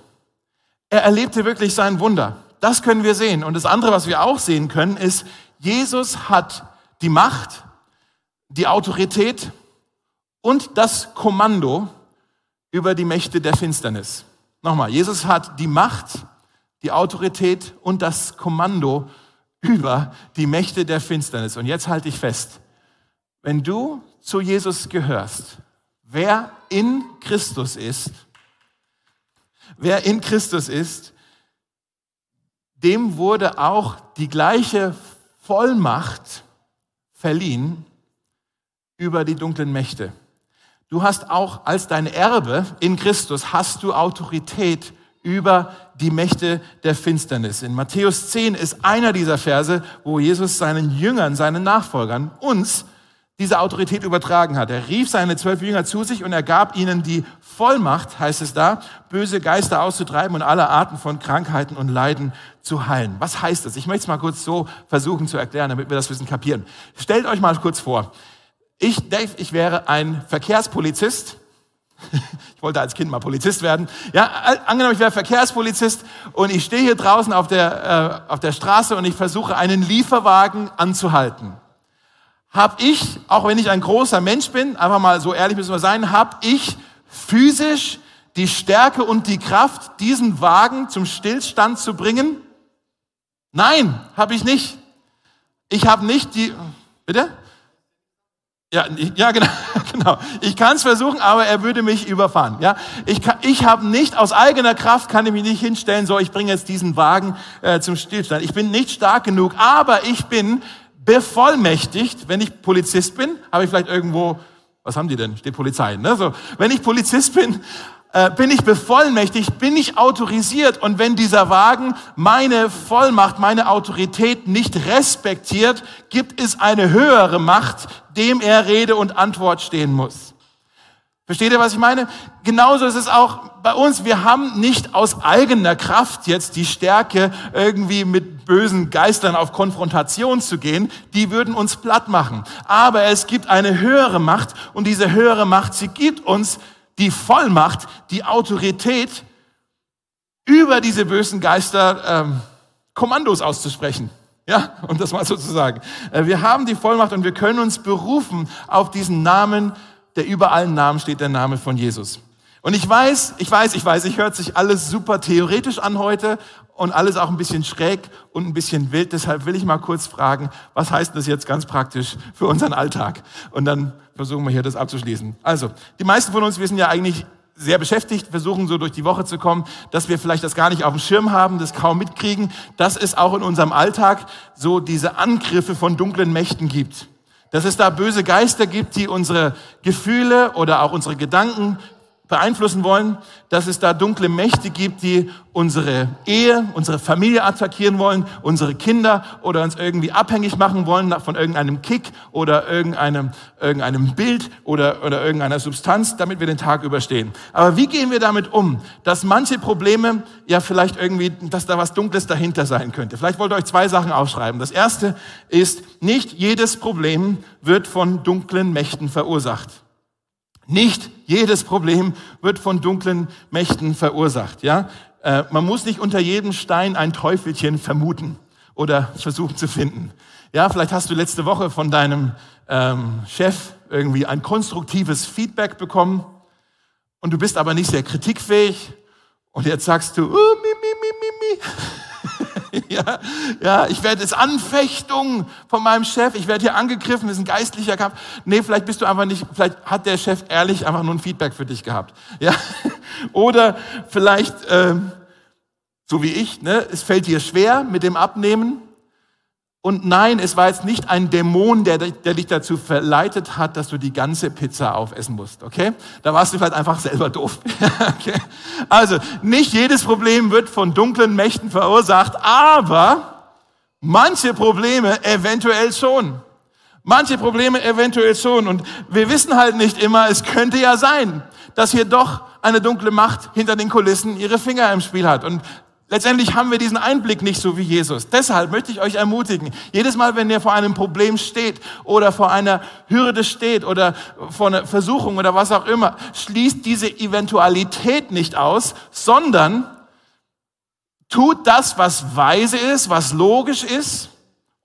Er erlebte wirklich sein Wunder. Das können wir sehen. Und das andere, was wir auch sehen können, ist, Jesus hat die Macht, die Autorität und das Kommando über die Mächte der Finsternis. Nochmal, Jesus hat die Macht, die Autorität und das Kommando über die Mächte der Finsternis. Und jetzt halte ich fest, wenn du zu Jesus gehörst, wer in Christus ist, wer in Christus ist, dem wurde auch die gleiche Vollmacht verliehen über die dunklen Mächte. Du hast auch als dein Erbe in Christus hast du Autorität über die Mächte der Finsternis. In Matthäus 10 ist einer dieser Verse, wo Jesus seinen Jüngern, seinen Nachfolgern, uns diese Autorität übertragen hat. Er rief seine zwölf Jünger zu sich und er gab ihnen die Vollmacht, heißt es da, böse Geister auszutreiben und alle Arten von Krankheiten und Leiden zu heilen. Was heißt das? Ich möchte es mal kurz so versuchen zu erklären, damit wir das wissen kapieren. Stellt euch mal kurz vor, ich, Dave, ich wäre ein Verkehrspolizist. Ich wollte als Kind mal Polizist werden. Ja, angenommen, ich wäre Verkehrspolizist und ich stehe hier draußen auf der, äh, auf der Straße und ich versuche, einen Lieferwagen anzuhalten habe ich, auch wenn ich ein großer Mensch bin, einfach mal so ehrlich müssen wir sein, habe ich physisch die Stärke und die Kraft, diesen Wagen zum Stillstand zu bringen? Nein, habe ich nicht. Ich habe nicht die, bitte? Ja, ja genau, genau. Ich kann es versuchen, aber er würde mich überfahren. Ja, ich, kann, ich habe nicht aus eigener Kraft kann ich mich nicht hinstellen. So, ich bringe jetzt diesen Wagen äh, zum Stillstand. Ich bin nicht stark genug, aber ich bin bevollmächtigt, wenn ich Polizist bin, habe ich vielleicht irgendwo, was haben die denn? Steht Polizei, ne? So, wenn ich Polizist bin, äh, bin ich bevollmächtigt, bin ich autorisiert und wenn dieser Wagen meine Vollmacht, meine Autorität nicht respektiert, gibt es eine höhere Macht, dem er Rede und Antwort stehen muss. Versteht ihr, was ich meine? Genauso ist es auch bei uns. Wir haben nicht aus eigener Kraft jetzt die Stärke, irgendwie mit bösen Geistern auf Konfrontation zu gehen. Die würden uns platt machen. Aber es gibt eine höhere Macht und diese höhere Macht, sie gibt uns die Vollmacht, die Autorität, über diese bösen Geister ähm, Kommandos auszusprechen. Ja, um das mal so zu sagen. Äh, wir haben die Vollmacht und wir können uns berufen auf diesen Namen der über allen Namen steht der Name von Jesus. Und ich weiß, ich weiß, ich weiß, ich hört sich alles super theoretisch an heute und alles auch ein bisschen schräg und ein bisschen wild. Deshalb will ich mal kurz fragen, was heißt das jetzt ganz praktisch für unseren Alltag? Und dann versuchen wir hier das abzuschließen. Also, die meisten von uns, wir sind ja eigentlich sehr beschäftigt, versuchen so durch die Woche zu kommen, dass wir vielleicht das gar nicht auf dem Schirm haben, das kaum mitkriegen, dass es auch in unserem Alltag so diese Angriffe von dunklen Mächten gibt dass es da böse Geister gibt, die unsere Gefühle oder auch unsere Gedanken beeinflussen wollen, dass es da dunkle Mächte gibt, die unsere Ehe, unsere Familie attackieren wollen, unsere Kinder oder uns irgendwie abhängig machen wollen von irgendeinem Kick oder irgendeinem, irgendeinem Bild oder, oder irgendeiner Substanz, damit wir den Tag überstehen. Aber wie gehen wir damit um, dass manche Probleme ja vielleicht irgendwie, dass da was Dunkles dahinter sein könnte? Vielleicht wollt ihr euch zwei Sachen aufschreiben. Das erste ist, nicht jedes Problem wird von dunklen Mächten verursacht. Nicht jedes Problem wird von dunklen Mächten verursacht. Ja, äh, man muss nicht unter jedem Stein ein Teufelchen vermuten oder versuchen zu finden. Ja, vielleicht hast du letzte Woche von deinem ähm, Chef irgendwie ein konstruktives Feedback bekommen und du bist aber nicht sehr kritikfähig und jetzt sagst du, oh, mi, mi, mi, mi, mi. ja, ja, ich werde es Anfechtung von meinem Chef, ich werde hier angegriffen, das ist ein geistlicher Kampf. Nee, vielleicht bist du einfach nicht, vielleicht hat der Chef ehrlich einfach nur ein Feedback für dich gehabt. Ja, oder vielleicht, ähm, so wie ich, ne, es fällt dir schwer mit dem Abnehmen. Und nein, es war jetzt nicht ein Dämon, der, der dich dazu verleitet hat, dass du die ganze Pizza aufessen musst, okay? Da warst du vielleicht einfach selber doof. okay? Also, nicht jedes Problem wird von dunklen Mächten verursacht, aber manche Probleme eventuell schon. Manche Probleme eventuell schon. Und wir wissen halt nicht immer, es könnte ja sein, dass hier doch eine dunkle Macht hinter den Kulissen ihre Finger im Spiel hat. Und Letztendlich haben wir diesen Einblick nicht so wie Jesus. Deshalb möchte ich euch ermutigen, jedes Mal, wenn ihr vor einem Problem steht oder vor einer Hürde steht oder vor einer Versuchung oder was auch immer, schließt diese Eventualität nicht aus, sondern tut das, was weise ist, was logisch ist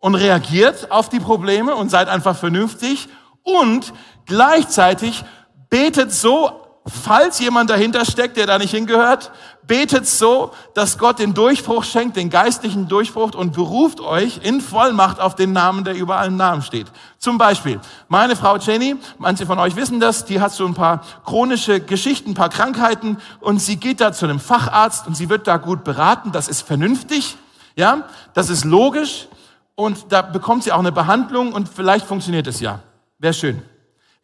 und reagiert auf die Probleme und seid einfach vernünftig und gleichzeitig betet so falls jemand dahinter steckt, der da nicht hingehört, betet so, dass Gott den Durchbruch schenkt, den geistlichen Durchbruch und beruft euch in Vollmacht auf den Namen, der über allen Namen steht. Zum Beispiel, meine Frau Jenny, manche von euch wissen das, die hat so ein paar chronische Geschichten, ein paar Krankheiten und sie geht da zu einem Facharzt und sie wird da gut beraten. Das ist vernünftig, ja, das ist logisch und da bekommt sie auch eine Behandlung und vielleicht funktioniert es ja. Wäre schön.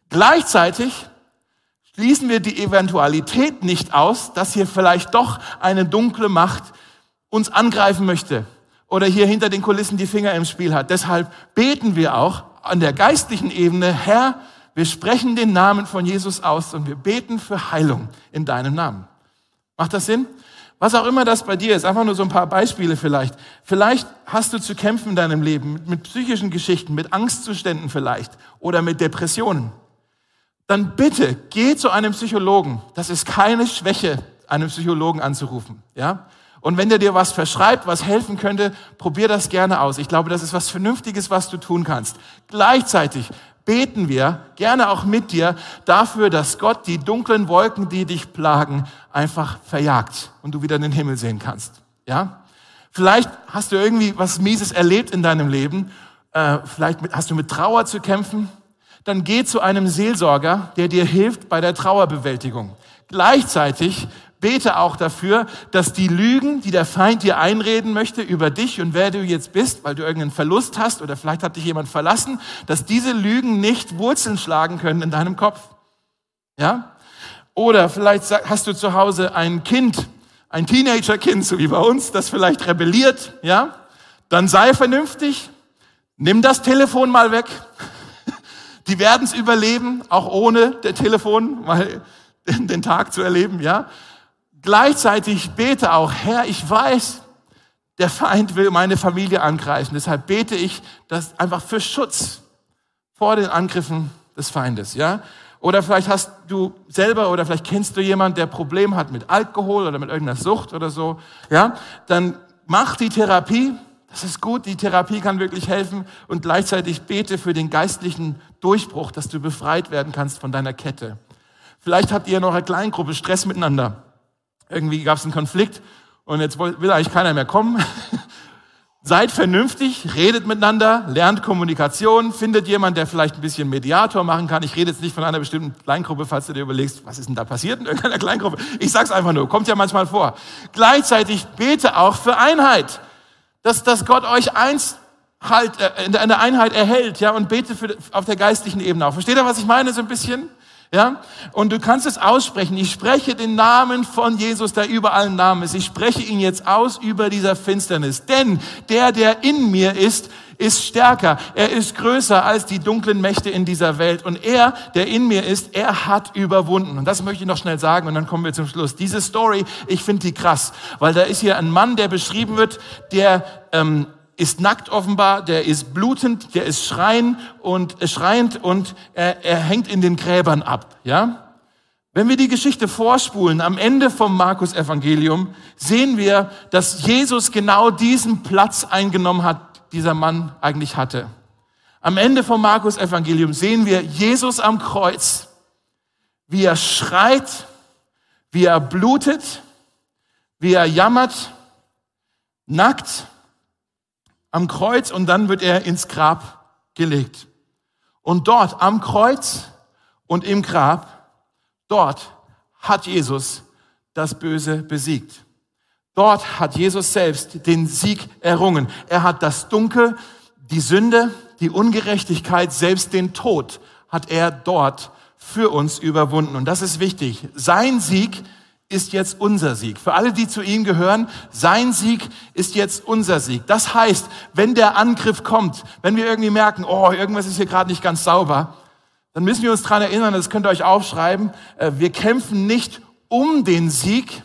Gleichzeitig schließen wir die Eventualität nicht aus, dass hier vielleicht doch eine dunkle Macht uns angreifen möchte oder hier hinter den Kulissen die Finger im Spiel hat. Deshalb beten wir auch an der geistlichen Ebene, Herr, wir sprechen den Namen von Jesus aus und wir beten für Heilung in deinem Namen. Macht das Sinn? Was auch immer das bei dir ist, einfach nur so ein paar Beispiele vielleicht. Vielleicht hast du zu kämpfen in deinem Leben mit, psychischen Geschichten, mit Angstzuständen vielleicht oder mit Depressionen dann bitte geh zu einem Psychologen. Das ist keine Schwäche, einen Psychologen anzurufen. Ja? Und wenn der dir was verschreibt, was helfen könnte, probier das gerne aus. Ich glaube, das ist was Vernünftiges, was du tun kannst. Gleichzeitig beten wir gerne auch mit dir dafür, dass Gott die dunklen Wolken, die dich plagen, einfach verjagt und du wieder in den Himmel sehen kannst. Ja? Vielleicht hast du irgendwie was Mieses erlebt in deinem Leben. Äh, vielleicht hast du mit Trauer zu kämpfen dann geh zu einem Seelsorger, der dir hilft bei der Trauerbewältigung. Gleichzeitig bete auch dafür, dass die Lügen, die der Feind dir einreden möchte über dich und wer du jetzt bist, weil du irgendeinen Verlust hast oder vielleicht hat dich jemand verlassen, dass diese Lügen nicht Wurzeln schlagen können in deinem Kopf. Ja? Oder vielleicht hast du zu Hause ein Kind, ein Teenagerkind, so wie bei uns, das vielleicht rebelliert, ja? Dann sei vernünftig, nimm das Telefon mal weg die werden es überleben, auch ohne der Telefon, mal den Tag zu erleben, ja. Gleichzeitig bete auch, Herr, ich weiß, der Feind will meine Familie angreifen. Deshalb bete ich das einfach für Schutz vor den Angriffen des Feindes, ja. Oder vielleicht hast du selber oder vielleicht kennst du jemanden, der Problem hat mit Alkohol oder mit irgendeiner Sucht oder so, ja. Dann mach die Therapie, das ist gut, die Therapie kann wirklich helfen und gleichzeitig bete für den geistlichen Durchbruch, dass du befreit werden kannst von deiner Kette. Vielleicht habt ihr noch eine Kleingruppe Stress miteinander. Irgendwie gab es einen Konflikt und jetzt will eigentlich keiner mehr kommen. Seid vernünftig, redet miteinander, lernt Kommunikation, findet jemand, der vielleicht ein bisschen Mediator machen kann. Ich rede jetzt nicht von einer bestimmten Kleingruppe, falls du dir überlegst, was ist denn da passiert in irgendeiner Kleingruppe. Ich sag's einfach nur, kommt ja manchmal vor. Gleichzeitig bete auch für Einheit dass, dass Gott euch eins halt, äh, in der Einheit erhält, ja, und bete für, auf der geistlichen Ebene auch. Versteht ihr, was ich meine, so ein bisschen? Ja? Und du kannst es aussprechen. Ich spreche den Namen von Jesus, der über allen Namen ist. Ich spreche ihn jetzt aus über dieser Finsternis. Denn der, der in mir ist, ist stärker. Er ist größer als die dunklen Mächte in dieser Welt. Und er, der in mir ist, er hat überwunden. Und das möchte ich noch schnell sagen und dann kommen wir zum Schluss. Diese Story, ich finde die krass, weil da ist hier ein Mann, der beschrieben wird, der ähm, ist nackt offenbar, der ist blutend, der ist schreien und, äh, schreiend und er, er hängt in den Gräbern ab, ja? Wenn wir die Geschichte vorspulen, am Ende vom Markus Evangelium, sehen wir, dass Jesus genau diesen Platz eingenommen hat, dieser Mann eigentlich hatte. Am Ende vom Markus Evangelium sehen wir Jesus am Kreuz, wie er schreit, wie er blutet, wie er jammert, nackt am Kreuz und dann wird er ins Grab gelegt. Und dort am Kreuz und im Grab, dort hat Jesus das Böse besiegt. Dort hat Jesus selbst den Sieg errungen. Er hat das Dunkel, die Sünde, die Ungerechtigkeit, selbst den Tod hat er dort für uns überwunden. Und das ist wichtig. Sein Sieg ist jetzt unser Sieg. Für alle, die zu ihm gehören, sein Sieg ist jetzt unser Sieg. Das heißt, wenn der Angriff kommt, wenn wir irgendwie merken, oh, irgendwas ist hier gerade nicht ganz sauber, dann müssen wir uns dran erinnern, das könnt ihr euch aufschreiben, äh, wir kämpfen nicht um den Sieg,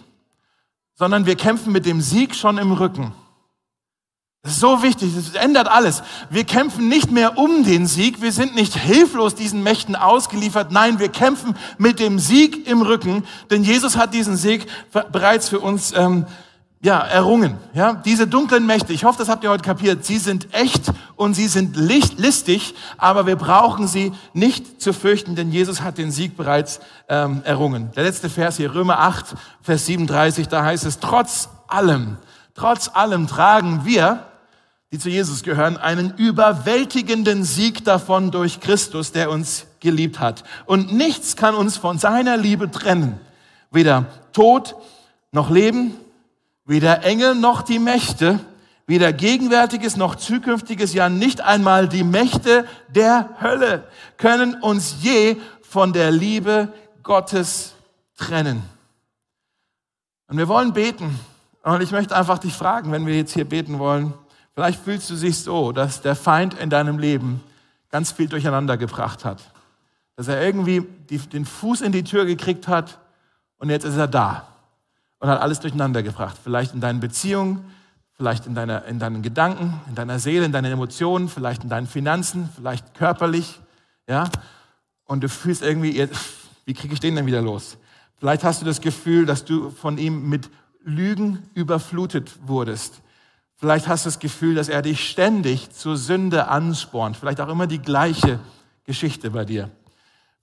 sondern wir kämpfen mit dem Sieg schon im Rücken. Das ist so wichtig, das ändert alles. Wir kämpfen nicht mehr um den Sieg, wir sind nicht hilflos diesen Mächten ausgeliefert, nein, wir kämpfen mit dem Sieg im Rücken, denn Jesus hat diesen Sieg bereits für uns ähm, ja, errungen. Ja, diese dunklen Mächte, ich hoffe, das habt ihr heute kapiert, sie sind echt und sie sind listig, aber wir brauchen sie nicht zu fürchten, denn Jesus hat den Sieg bereits ähm, errungen. Der letzte Vers hier, Römer 8, Vers 37, da heißt es, trotz allem, trotz allem tragen wir, die zu Jesus gehören, einen überwältigenden Sieg davon durch Christus, der uns geliebt hat. Und nichts kann uns von seiner Liebe trennen. Weder Tod noch Leben, weder Engel noch die Mächte, weder gegenwärtiges noch zukünftiges, ja nicht einmal die Mächte der Hölle können uns je von der Liebe Gottes trennen. Und wir wollen beten. Und ich möchte einfach dich fragen, wenn wir jetzt hier beten wollen, vielleicht fühlst du dich so, dass der Feind in deinem Leben ganz viel durcheinander gebracht hat. Dass er irgendwie die, den Fuß in die Tür gekriegt hat und jetzt ist er da und hat alles durcheinander gebracht. Vielleicht in deinen Beziehungen, vielleicht in, deiner, in deinen Gedanken, in deiner Seele, in deinen Emotionen, vielleicht in deinen Finanzen, vielleicht körperlich, ja. Und du fühlst irgendwie, wie kriege ich den denn wieder los? Vielleicht hast du das Gefühl, dass du von ihm mit Lügen überflutet wurdest. Vielleicht hast du das Gefühl, dass er dich ständig zur Sünde anspornt. Vielleicht auch immer die gleiche Geschichte bei dir.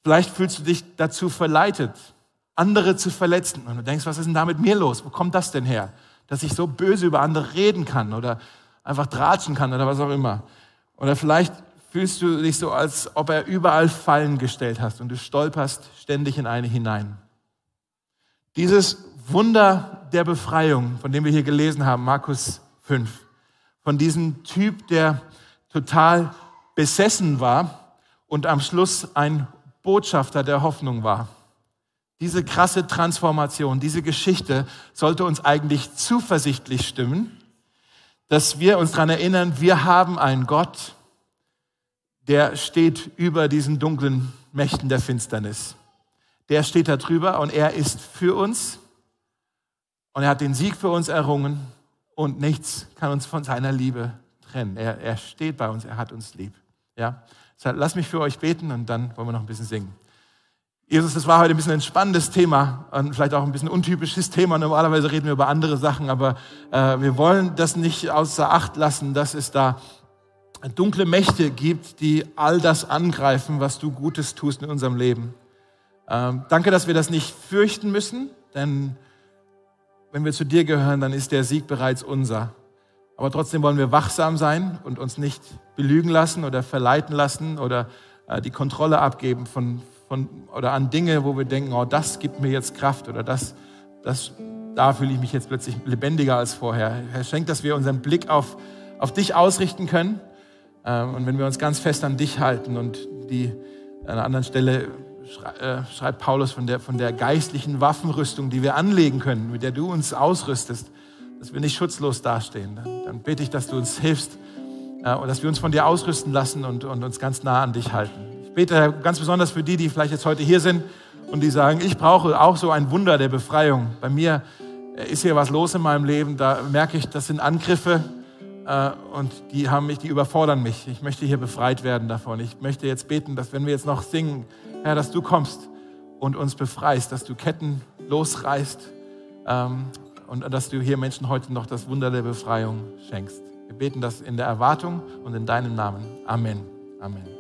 Vielleicht fühlst du dich dazu verleitet, andere zu verletzen. Und du denkst, was ist denn da mit mir los? Wo kommt das denn her? Dass ich so böse über andere reden kann oder einfach tratschen kann oder was auch immer. Oder vielleicht fühlst du dich so, als ob er überall Fallen gestellt hast und du stolperst ständig in eine hinein. Dieses Wunder der Befreiung, von dem wir hier gelesen haben, Markus 5, von diesem Typ, der total besessen war und am Schluss ein Botschafter der Hoffnung war. Diese krasse Transformation, diese Geschichte sollte uns eigentlich zuversichtlich stimmen, dass wir uns daran erinnern, wir haben einen Gott, der steht über diesen dunklen Mächten der Finsternis. Der steht da drüber und er ist für uns und er hat den Sieg für uns errungen und nichts kann uns von seiner Liebe trennen. Er, er steht bei uns, er hat uns lieb. Ja? Lass mich für euch beten und dann wollen wir noch ein bisschen singen. Jesus, das war heute ein bisschen ein spannendes Thema und vielleicht auch ein bisschen untypisches Thema. Normalerweise reden wir über andere Sachen, aber äh, wir wollen das nicht außer Acht lassen, dass es da dunkle Mächte gibt, die all das angreifen, was du Gutes tust in unserem Leben. Ähm, danke, dass wir das nicht fürchten müssen, denn wenn wir zu dir gehören, dann ist der Sieg bereits unser. Aber trotzdem wollen wir wachsam sein und uns nicht belügen lassen oder verleiten lassen oder äh, die Kontrolle abgeben von, von, oder an Dinge, wo wir denken, oh, das gibt mir jetzt Kraft oder das, das, da fühle ich mich jetzt plötzlich lebendiger als vorher. Herr, schenkt, dass wir unseren Blick auf, auf dich ausrichten können. Ähm, und wenn wir uns ganz fest an dich halten und die an einer anderen Stelle äh, schreibt Paulus von der, von der geistlichen Waffenrüstung, die wir anlegen können, mit der du uns ausrüstest, dass wir nicht schutzlos dastehen. Dann, dann bete ich, dass du uns hilfst äh, und dass wir uns von dir ausrüsten lassen und, und uns ganz nah an dich halten bete ganz besonders für die, die vielleicht jetzt heute hier sind und die sagen, ich brauche auch so ein Wunder der Befreiung. Bei mir äh, ist hier was los in meinem Leben, da merke ich, das sind Angriffe äh, und die haben mich, die überfordern mich. Ich möchte hier befreit werden davon. Ich möchte jetzt beten, dass wenn wir jetzt noch singen, Herr, dass du kommst und uns befreist, dass du Ketten losreißt ähm, und dass du hier Menschen heute noch das Wunder der Befreiung schenkst. Wir beten das in der Erwartung und in deinem Namen. Amen. Amen.